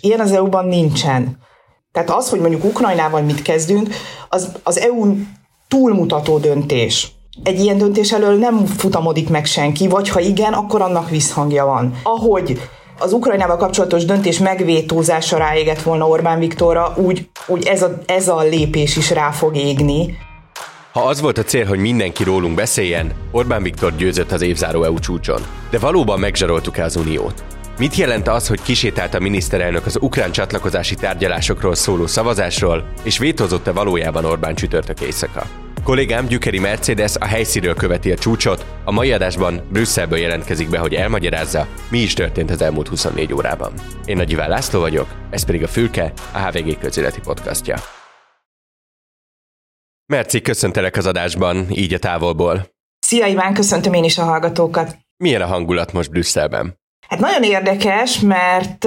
Ilyen az EU-ban nincsen. Tehát az, hogy mondjuk Ukrajnával mit kezdünk, az, az EU túlmutató döntés. Egy ilyen döntés elől nem futamodik meg senki, vagy ha igen, akkor annak visszhangja van. Ahogy az Ukrajnával kapcsolatos döntés megvétózása ráégett volna Orbán Viktorra, úgy, úgy ez, a, ez a lépés is rá fog égni. Ha az volt a cél, hogy mindenki rólunk beszéljen, Orbán Viktor győzött az évzáró EU csúcson. De valóban megzsaroltuk-e az Uniót? Mit jelent az, hogy kisétált a miniszterelnök az ukrán csatlakozási tárgyalásokról szóló szavazásról, és vétózott-e valójában Orbán csütörtök éjszaka? Kollégám Gyükeri Mercedes a helyszínről követi a csúcsot, a mai adásban Brüsszelből jelentkezik be, hogy elmagyarázza, mi is történt az elmúlt 24 órában. Én Nagy Iván László vagyok, ez pedig a Fülke, a HVG közéleti podcastja. Merci, köszöntelek az adásban, így a távolból. Szia Iván, köszöntöm én is a hallgatókat. Milyen a hangulat most Brüsszelben? Hát nagyon érdekes, mert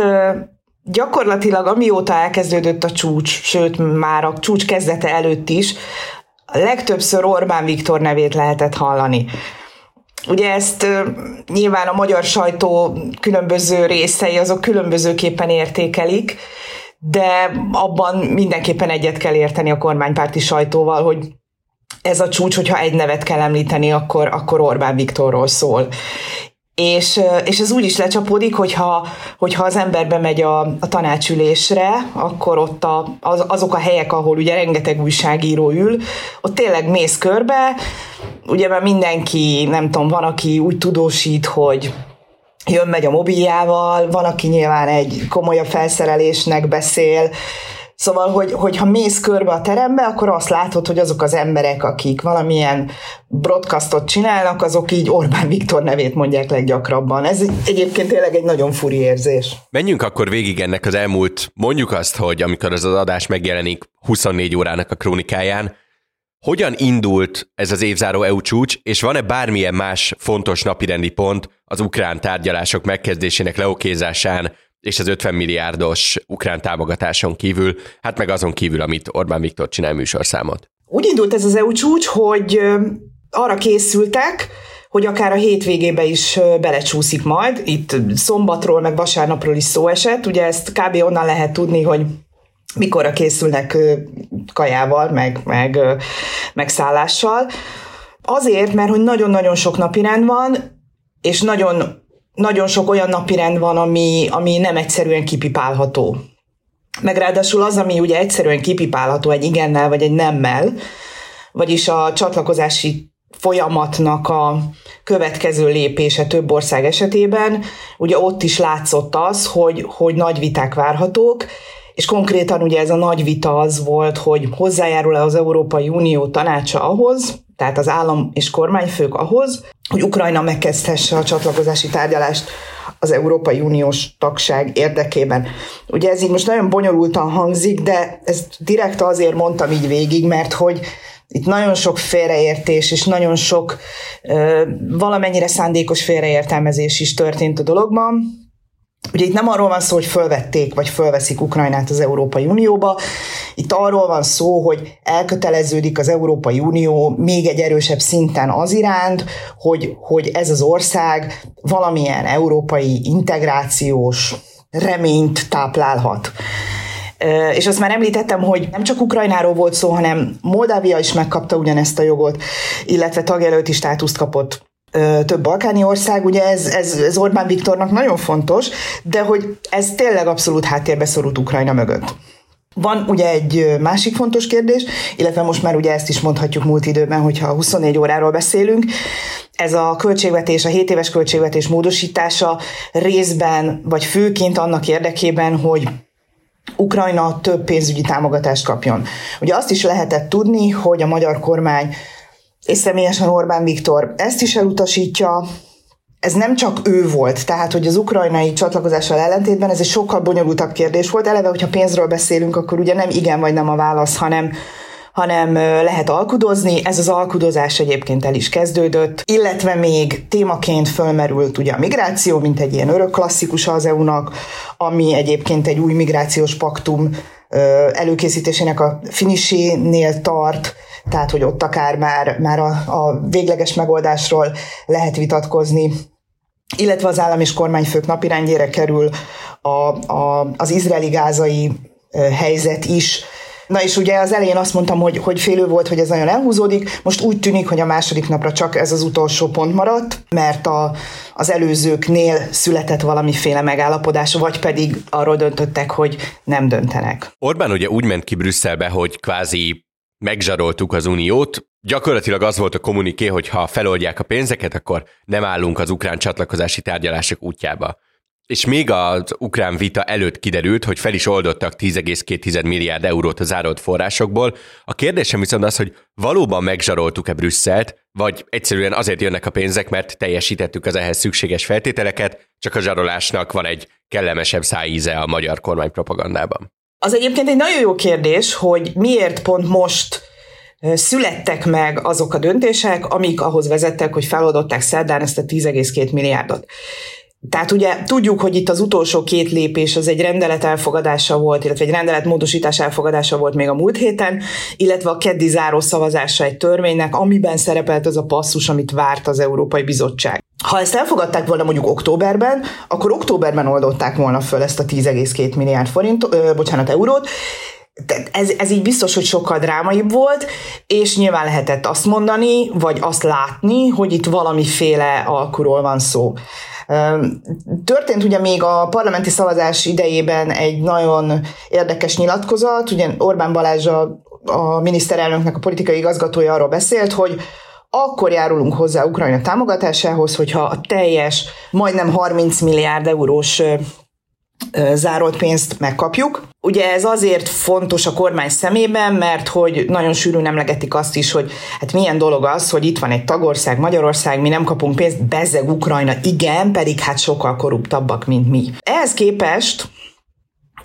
gyakorlatilag amióta elkezdődött a csúcs, sőt már a csúcs kezdete előtt is, legtöbbször Orbán Viktor nevét lehetett hallani. Ugye ezt nyilván a magyar sajtó különböző részei azok különbözőképpen értékelik, de abban mindenképpen egyet kell érteni a kormánypárti sajtóval, hogy ez a csúcs, hogyha egy nevet kell említeni, akkor, akkor Orbán Viktorról szól. És, és ez úgy is lecsapódik, hogyha, hogyha az ember bemegy a, a tanácsülésre, akkor ott a, az, azok a helyek, ahol ugye rengeteg újságíró ül, ott tényleg mész körbe, ugye már mindenki, nem tudom, van, aki úgy tudósít, hogy jön-megy a mobiljával, van, aki nyilván egy komolyabb felszerelésnek beszél, Szóval, hogy, hogyha mész körbe a terembe, akkor azt látod, hogy azok az emberek, akik valamilyen broadcastot csinálnak, azok így Orbán Viktor nevét mondják leggyakrabban. Ez egyébként tényleg egy nagyon furi érzés. Menjünk akkor végig ennek az elmúlt, mondjuk azt, hogy amikor az az adás megjelenik 24 órának a krónikáján, hogyan indult ez az évzáró EU csúcs, és van-e bármilyen más fontos napirendi pont az ukrán tárgyalások megkezdésének leokézásán, és az 50 milliárdos ukrán támogatáson kívül, hát meg azon kívül, amit Orbán Viktor csinál műsorszámot. Úgy indult ez az EU csúcs, hogy arra készültek, hogy akár a hétvégébe is belecsúszik majd. Itt szombatról, meg vasárnapról is szó esett. Ugye ezt kb. onnan lehet tudni, hogy mikorra készülnek kajával, meg, meg, meg szállással. Azért, mert hogy nagyon-nagyon sok napirend van, és nagyon nagyon sok olyan napirend van, ami, ami nem egyszerűen kipipálható. Meg ráadásul az, ami ugye egyszerűen kipipálható egy igennel vagy egy nemmel, vagyis a csatlakozási folyamatnak a következő lépése több ország esetében, ugye ott is látszott az, hogy, hogy nagy viták várhatók, és konkrétan ugye ez a nagy vita az volt, hogy hozzájárul-e az Európai Unió tanácsa ahhoz, tehát az állam és kormányfők ahhoz, hogy Ukrajna megkezdhesse a csatlakozási tárgyalást az Európai Uniós tagság érdekében. Ugye ez így most nagyon bonyolultan hangzik, de ezt direkt azért mondtam így végig, mert hogy itt nagyon sok félreértés és nagyon sok valamennyire szándékos félreértelmezés is történt a dologban. Ugye itt nem arról van szó, hogy fölvették vagy fölveszik Ukrajnát az Európai Unióba, itt arról van szó, hogy elköteleződik az Európai Unió még egy erősebb szinten az iránt, hogy, hogy ez az ország valamilyen európai integrációs reményt táplálhat. És azt már említettem, hogy nem csak Ukrajnáról volt szó, hanem Moldávia is megkapta ugyanezt a jogot, illetve tagjelölti státuszt kapott több balkáni ország, ugye ez, ez, ez Orbán Viktornak nagyon fontos, de hogy ez tényleg abszolút háttérbe szorult Ukrajna mögött. Van ugye egy másik fontos kérdés, illetve most már ugye ezt is mondhatjuk múlt időben, hogyha 24 óráról beszélünk, ez a költségvetés, a 7 éves költségvetés módosítása részben, vagy főként annak érdekében, hogy Ukrajna több pénzügyi támogatást kapjon. Ugye azt is lehetett tudni, hogy a magyar kormány és személyesen Orbán Viktor ezt is elutasítja, ez nem csak ő volt, tehát hogy az ukrajnai csatlakozással ellentétben ez egy sokkal bonyolultabb kérdés volt. Eleve, hogyha pénzről beszélünk, akkor ugye nem igen vagy nem a válasz, hanem hanem lehet alkudozni, ez az alkudozás egyébként el is kezdődött, illetve még témaként fölmerült ugye a migráció, mint egy ilyen örök klasszikus az EU-nak, ami egyébként egy új migrációs paktum előkészítésének a finisénél tart, tehát hogy ott akár már, már a, a végleges megoldásról lehet vitatkozni. illetve az állam és kormányfők napirendjére kerül a, a, az izraeli-gázai helyzet is, Na és ugye az elején azt mondtam, hogy, hogy félő volt, hogy ez nagyon elhúzódik, most úgy tűnik, hogy a második napra csak ez az utolsó pont maradt, mert a, az előzőknél született valamiféle megállapodás, vagy pedig arról döntöttek, hogy nem döntenek. Orbán ugye úgy ment ki Brüsszelbe, hogy kvázi megzsaroltuk az uniót, Gyakorlatilag az volt a kommuniké, hogy ha feloldják a pénzeket, akkor nem állunk az ukrán csatlakozási tárgyalások útjába. És még az ukrán vita előtt kiderült, hogy fel is oldottak 10,2 milliárd eurót az zárolt forrásokból. A kérdésem viszont az, hogy valóban megzsaroltuk-e Brüsszelt, vagy egyszerűen azért jönnek a pénzek, mert teljesítettük az ehhez szükséges feltételeket, csak a zsarolásnak van egy kellemesebb szájíze a magyar kormány propagandában. Az egyébként egy nagyon jó kérdés, hogy miért pont most születtek meg azok a döntések, amik ahhoz vezettek, hogy feloldották szerdán ezt a 10,2 milliárdot. Tehát ugye tudjuk, hogy itt az utolsó két lépés az egy rendelet elfogadása volt, illetve egy rendelet módosítás elfogadása volt még a múlt héten, illetve a keddi záró szavazása egy törvénynek, amiben szerepelt az a passzus, amit várt az Európai Bizottság. Ha ezt elfogadták volna mondjuk októberben, akkor októberben oldották volna föl ezt a 10,2 milliárd forint, ö, bocsánat, eurót, ez, ez így biztos, hogy sokkal drámaibb volt, és nyilván lehetett azt mondani, vagy azt látni, hogy itt valamiféle alkuról van szó. Történt ugye még a parlamenti szavazás idejében egy nagyon érdekes nyilatkozat, ugye Orbán Balázs a, a miniszterelnöknek a politikai igazgatója arról beszélt, hogy akkor járulunk hozzá Ukrajna támogatásához, hogyha a teljes, majdnem 30 milliárd eurós zárolt pénzt megkapjuk. Ugye ez azért fontos a kormány szemében, mert hogy nagyon sűrűn emlegetik azt is, hogy hát milyen dolog az, hogy itt van egy tagország, Magyarország, mi nem kapunk pénzt, bezzeg Ukrajna, igen, pedig hát sokkal korruptabbak, mint mi. Ehhez képest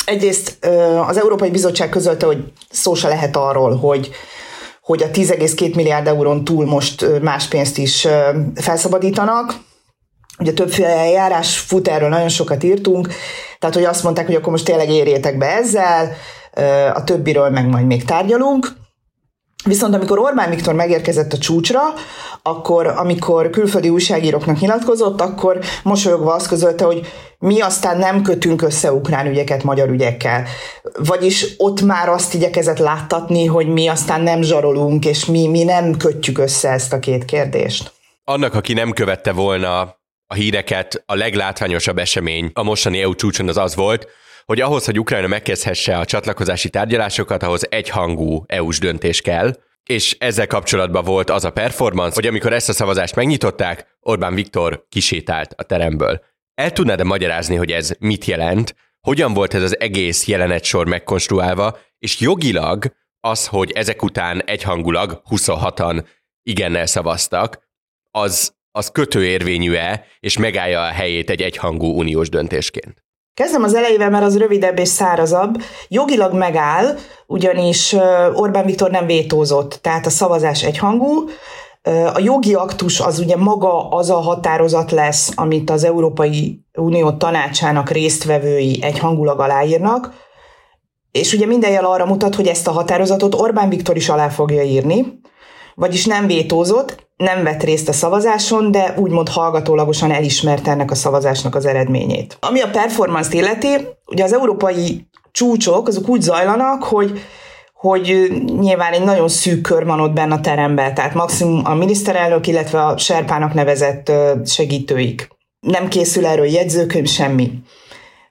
egyrészt az Európai Bizottság közölte, hogy szó se lehet arról, hogy hogy a 10,2 milliárd eurón túl most más pénzt is felszabadítanak. Ugye többféle eljárás fut, erről nagyon sokat írtunk, tehát, hogy azt mondták, hogy akkor most tényleg érjétek be ezzel, a többiről meg majd még tárgyalunk. Viszont amikor Orbán Viktor megérkezett a csúcsra, akkor amikor külföldi újságíróknak nyilatkozott, akkor mosolyogva azt közölte, hogy mi aztán nem kötünk össze ukrán ügyeket magyar ügyekkel. Vagyis ott már azt igyekezett láttatni, hogy mi aztán nem zsarolunk, és mi, mi nem kötjük össze ezt a két kérdést. Annak, aki nem követte volna a híreket, a leglátványosabb esemény a mostani EU csúcson az az volt, hogy ahhoz, hogy Ukrajna megkezdhesse a csatlakozási tárgyalásokat, ahhoz egyhangú EU-s döntés kell, és ezzel kapcsolatban volt az a performance, hogy amikor ezt a szavazást megnyitották, Orbán Viktor kisétált a teremből. El tudnád-e magyarázni, hogy ez mit jelent, hogyan volt ez az egész jelenetsor megkonstruálva, és jogilag az, hogy ezek után egyhangulag 26-an igennel szavaztak, az az kötőérvényű-e, és megállja a helyét egy egyhangú uniós döntésként? Kezdem az elejével, mert az rövidebb és szárazabb. Jogilag megáll, ugyanis Orbán Viktor nem vétózott, tehát a szavazás egyhangú. A jogi aktus az ugye maga az a határozat lesz, amit az Európai Unió tanácsának résztvevői egyhangulag aláírnak, és ugye minden jel arra mutat, hogy ezt a határozatot Orbán Viktor is alá fogja írni, vagyis nem vétózott, nem vett részt a szavazáson, de úgymond hallgatólagosan elismerte ennek a szavazásnak az eredményét. Ami a performance-t illeti, ugye az európai csúcsok azok úgy zajlanak, hogy hogy nyilván egy nagyon szűk kör van ott benne a teremben, tehát maximum a miniszterelnök, illetve a serpának nevezett segítőik. Nem készül erről jegyzőkönyv, semmi.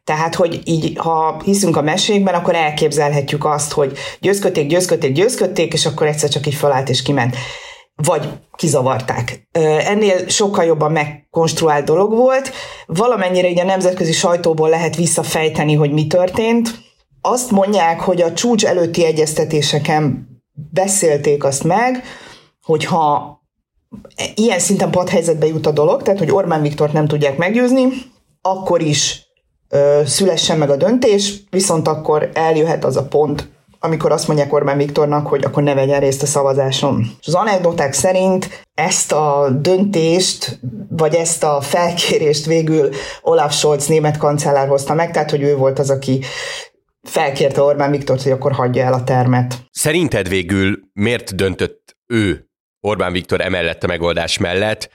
Tehát, hogy így, ha hiszünk a mesékben, akkor elképzelhetjük azt, hogy győzködték, győzködték, győzködték, és akkor egyszer csak így felállt és kiment vagy kizavarták. Ennél sokkal jobban megkonstruált dolog volt. Valamennyire így a nemzetközi sajtóból lehet visszafejteni, hogy mi történt. Azt mondják, hogy a csúcs előtti egyeztetéseken beszélték azt meg, hogyha ilyen szinten padhelyzetbe jut a dolog, tehát hogy Orbán Viktort nem tudják meggyőzni, akkor is ö, szülessen meg a döntés, viszont akkor eljöhet az a pont, amikor azt mondják Orbán Viktornak, hogy akkor ne vegyen részt a szavazáson. És az anekdoták szerint ezt a döntést, vagy ezt a felkérést végül Olaf Scholz német kancellár hozta meg, tehát hogy ő volt az, aki felkérte Orbán Viktort, hogy akkor hagyja el a termet. Szerinted végül miért döntött ő Orbán Viktor emellett a megoldás mellett?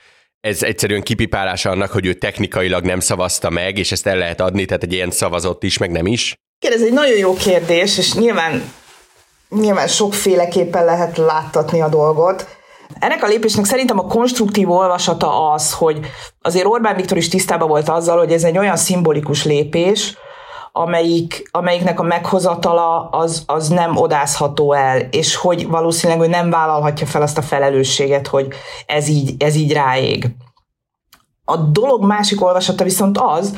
ez egyszerűen kipipálása annak, hogy ő technikailag nem szavazta meg, és ezt el lehet adni, tehát egy ilyen szavazott is, meg nem is? Igen, ez egy nagyon jó kérdés, és nyilván, nyilván sokféleképpen lehet láttatni a dolgot. Ennek a lépésnek szerintem a konstruktív olvasata az, hogy azért Orbán Viktor is tisztában volt azzal, hogy ez egy olyan szimbolikus lépés, amelyik, amelyiknek a meghozatala az, az nem odázható el, és hogy valószínűleg ő nem vállalhatja fel azt a felelősséget, hogy ez így, ez így ráég. A dolog másik olvasata viszont az,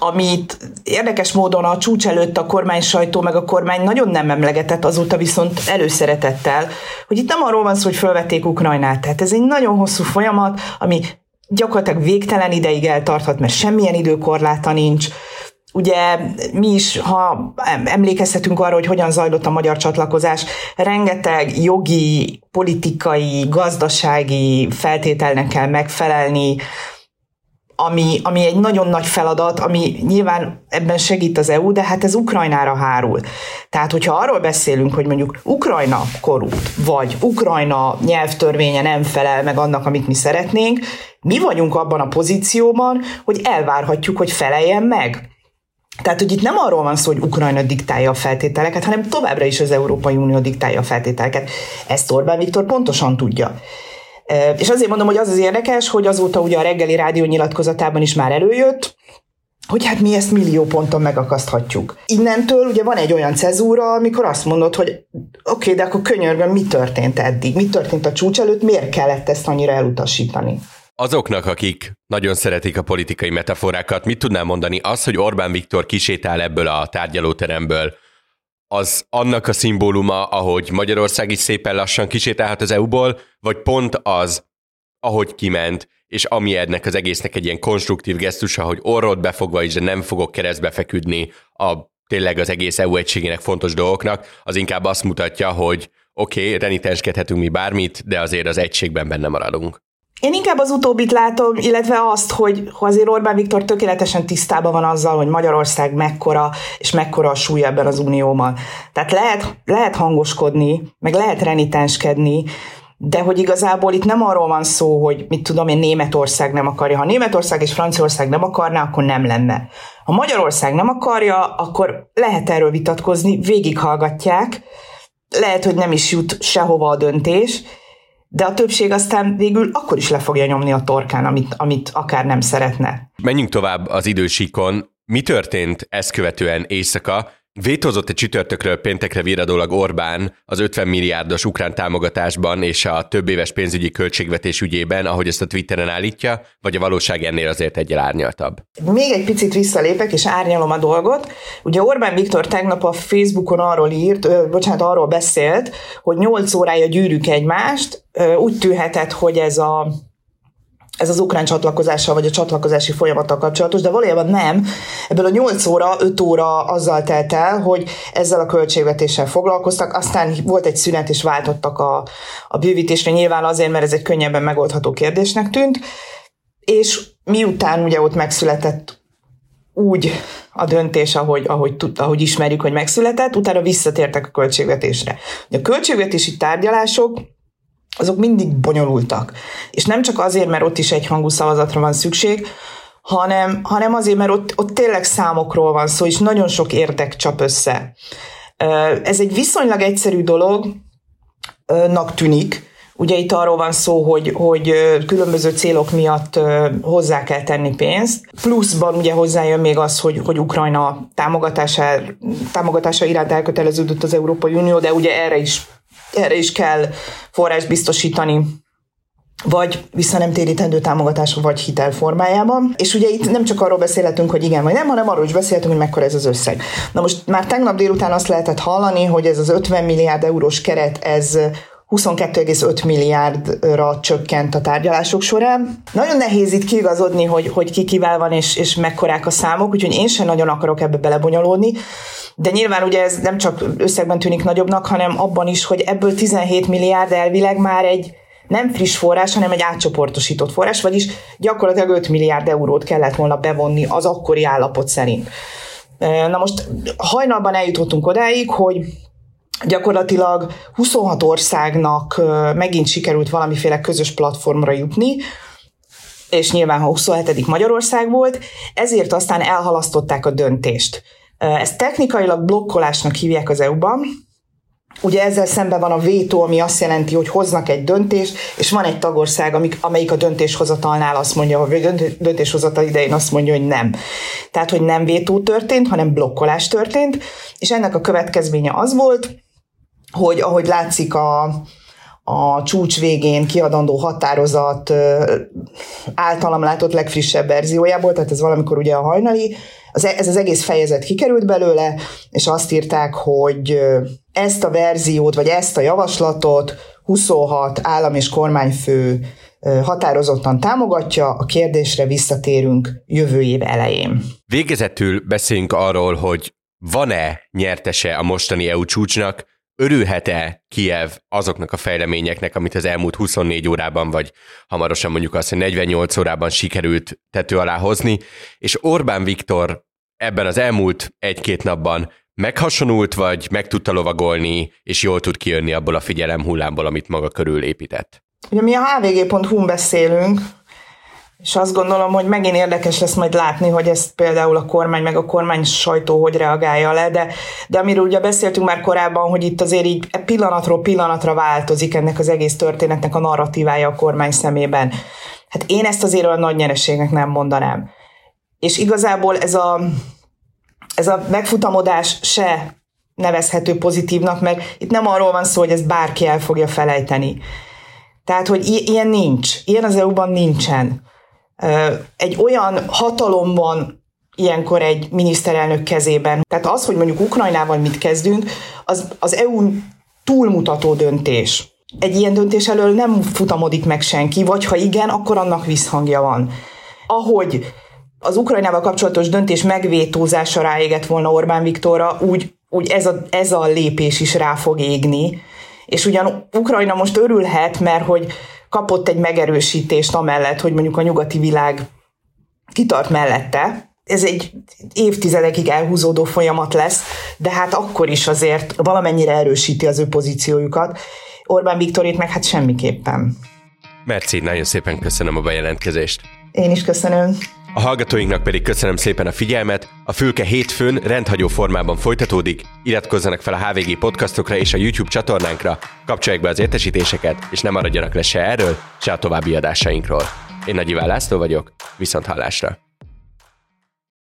amit érdekes módon a csúcs előtt a kormány sajtó meg a kormány nagyon nem emlegetett, azóta viszont előszeretettel, hogy itt nem arról van szó, hogy felvették Ukrajnát. Tehát ez egy nagyon hosszú folyamat, ami gyakorlatilag végtelen ideig eltarthat, mert semmilyen időkorláta nincs. Ugye mi is, ha emlékezhetünk arra, hogy hogyan zajlott a magyar csatlakozás, rengeteg jogi, politikai, gazdasági feltételnek kell megfelelni, ami, ami egy nagyon nagy feladat, ami nyilván ebben segít az EU, de hát ez Ukrajnára hárul. Tehát, hogyha arról beszélünk, hogy mondjuk Ukrajna korút, vagy Ukrajna nyelvtörvénye nem felel meg annak, amit mi szeretnénk, mi vagyunk abban a pozícióban, hogy elvárhatjuk, hogy feleljen meg. Tehát, hogy itt nem arról van szó, hogy Ukrajna diktálja a feltételeket, hanem továbbra is az Európai Unió diktálja a feltételeket. Ezt Orbán Viktor pontosan tudja. És azért mondom, hogy az az érdekes, hogy azóta ugye a reggeli rádió nyilatkozatában is már előjött, hogy hát mi ezt millió ponton megakaszthatjuk. Innentől ugye van egy olyan cezúra, amikor azt mondod, hogy oké, okay, de akkor könyörgöm, mi történt eddig? Mi történt a csúcs előtt? Miért kellett ezt annyira elutasítani? Azoknak, akik nagyon szeretik a politikai metaforákat, mit tudnál mondani? Az, hogy Orbán Viktor kisétál ebből a tárgyalóteremből, az annak a szimbóluma, ahogy Magyarország is szépen lassan kisétálhat az EU-ból, vagy pont az, ahogy kiment, és ami ennek az egésznek egy ilyen konstruktív gesztusa, hogy orrod befogva is, de nem fogok keresztbe feküdni a tényleg az egész EU egységének fontos dolgoknak, az inkább azt mutatja, hogy oké, okay, renitenskedhetünk mi bármit, de azért az egységben benne maradunk. Én inkább az utóbbit látom, illetve azt, hogy azért Orbán Viktor tökéletesen tisztában van azzal, hogy Magyarország mekkora, és mekkora a súly ebben az unióban. Tehát lehet, lehet hangoskodni, meg lehet renitenskedni, de hogy igazából itt nem arról van szó, hogy mit tudom én, Németország nem akarja. Ha Németország és Franciaország nem akarná, akkor nem lenne. Ha Magyarország nem akarja, akkor lehet erről vitatkozni, végighallgatják, lehet, hogy nem is jut sehova a döntés, de a többség aztán végül akkor is le fogja nyomni a torkán, amit, amit akár nem szeretne. Menjünk tovább az idősíkon. Mi történt ezt követően éjszaka? Vétózott egy csütörtökről péntekre viradólag Orbán az 50 milliárdos ukrán támogatásban és a több éves pénzügyi költségvetés ügyében, ahogy ezt a Twitteren állítja, vagy a valóság ennél azért egyel árnyaltabb? Még egy picit visszalépek, és árnyalom a dolgot. Ugye Orbán Viktor tegnap a Facebookon arról írt, ö, bocsánat, arról beszélt, hogy 8 órája gyűrűk egymást, ö, úgy tűhetett, hogy ez a ez az ukrán csatlakozással, vagy a csatlakozási folyamattal kapcsolatos, de valójában nem. Ebből a 8 óra, 5 óra azzal telt el, hogy ezzel a költségvetéssel foglalkoztak, aztán volt egy szünet, és váltottak a, a bővítésre, nyilván azért, mert ez egy könnyebben megoldható kérdésnek tűnt, és miután ugye ott megszületett úgy a döntés, ahogy, ahogy, ahogy ismerjük, hogy megszületett, utána visszatértek a költségvetésre. A költségvetési tárgyalások azok mindig bonyolultak. És nem csak azért, mert ott is egy hangú szavazatra van szükség, hanem, hanem azért, mert ott, ott tényleg számokról van szó, és nagyon sok érdek csap össze. Ez egy viszonylag egyszerű dolognak tűnik, Ugye itt arról van szó, hogy, hogy különböző célok miatt hozzá kell tenni pénzt. Pluszban ugye hozzájön még az, hogy, hogy Ukrajna támogatása, támogatása iránt elköteleződött az Európai Unió, de ugye erre is erre is kell forrás biztosítani vagy visszanemtérítendő támogatás, vagy hitel formájában. És ugye itt nem csak arról beszélhetünk, hogy igen vagy nem, hanem arról is beszélhetünk, hogy mekkora ez az összeg. Na most már tegnap délután azt lehetett hallani, hogy ez az 50 milliárd eurós keret, ez 22,5 milliárdra csökkent a tárgyalások során. Nagyon nehéz itt kiigazodni, hogy, hogy ki kivel van és, és mekkorák a számok, úgyhogy én sem nagyon akarok ebbe belebonyolódni. De nyilván ugye ez nem csak összegben tűnik nagyobbnak, hanem abban is, hogy ebből 17 milliárd elvileg már egy nem friss forrás, hanem egy átcsoportosított forrás, vagyis gyakorlatilag 5 milliárd eurót kellett volna bevonni az akkori állapot szerint. Na most hajnalban eljutottunk odáig, hogy gyakorlatilag 26 országnak megint sikerült valamiféle közös platformra jutni, és nyilván ha 27. Magyarország volt, ezért aztán elhalasztották a döntést. Ezt technikailag blokkolásnak hívják az EU-ban, Ugye ezzel szemben van a vétó, ami azt jelenti, hogy hoznak egy döntést, és van egy tagország, amik, amelyik a döntéshozatalnál azt mondja, hogy döntéshozatal idején azt mondja, hogy nem. Tehát, hogy nem vétó történt, hanem blokkolás történt, és ennek a következménye az volt, hogy ahogy látszik a, a csúcs végén kiadandó határozat általam látott legfrissebb verziójából, tehát ez valamikor ugye a hajnali, e, ez az egész fejezet kikerült belőle, és azt írták, hogy ezt a verziót, vagy ezt a javaslatot 26 állam és kormányfő határozottan támogatja, a kérdésre visszatérünk jövő év elején. Végezetül beszéljünk arról, hogy van-e nyertese a mostani EU csúcsnak, örülhet-e Kiev azoknak a fejleményeknek, amit az elmúlt 24 órában, vagy hamarosan mondjuk azt, hogy 48 órában sikerült tető alá hozni, és Orbán Viktor ebben az elmúlt egy-két napban meghasonult, vagy meg tudta lovagolni, és jól tud kijönni abból a figyelem hullámból, amit maga körül épített? Ugye mi a hvg.hu-n beszélünk, és azt gondolom, hogy megint érdekes lesz majd látni, hogy ezt például a kormány, meg a kormány sajtó hogy reagálja le, de, de amiről ugye beszéltünk már korábban, hogy itt azért így pillanatról pillanatra változik ennek az egész történetnek a narratívája a kormány szemében. Hát én ezt azért olyan nagy nyereségnek nem mondanám. És igazából ez a, ez a megfutamodás se nevezhető pozitívnak, mert itt nem arról van szó, hogy ezt bárki el fogja felejteni. Tehát, hogy ilyen nincs. Ilyen az EU-ban nincsen egy olyan hatalom van ilyenkor egy miniszterelnök kezében. Tehát az, hogy mondjuk Ukrajnával mit kezdünk, az, az EU túlmutató döntés. Egy ilyen döntés elől nem futamodik meg senki, vagy ha igen, akkor annak visszhangja van. Ahogy az Ukrajnával kapcsolatos döntés megvétózása ráégett volna Orbán Viktorra, úgy, úgy ez, a, ez a lépés is rá fog égni. És ugyan Ukrajna most örülhet, mert hogy kapott egy megerősítést amellett, hogy mondjuk a nyugati világ kitart mellette. Ez egy évtizedekig elhúzódó folyamat lesz, de hát akkor is azért valamennyire erősíti az ő pozíciójukat. Orbán Viktorét meg hát semmiképpen. Merci, nagyon szépen köszönöm a bejelentkezést. Én is köszönöm. A hallgatóinknak pedig köszönöm szépen a figyelmet. A Fülke hétfőn rendhagyó formában folytatódik. Iratkozzanak fel a HVG podcastokra és a YouTube csatornánkra, kapcsolják be az értesítéseket, és nem maradjanak le se erről, se a további adásainkról. Én Nagy Iván László vagyok, viszont hallásra!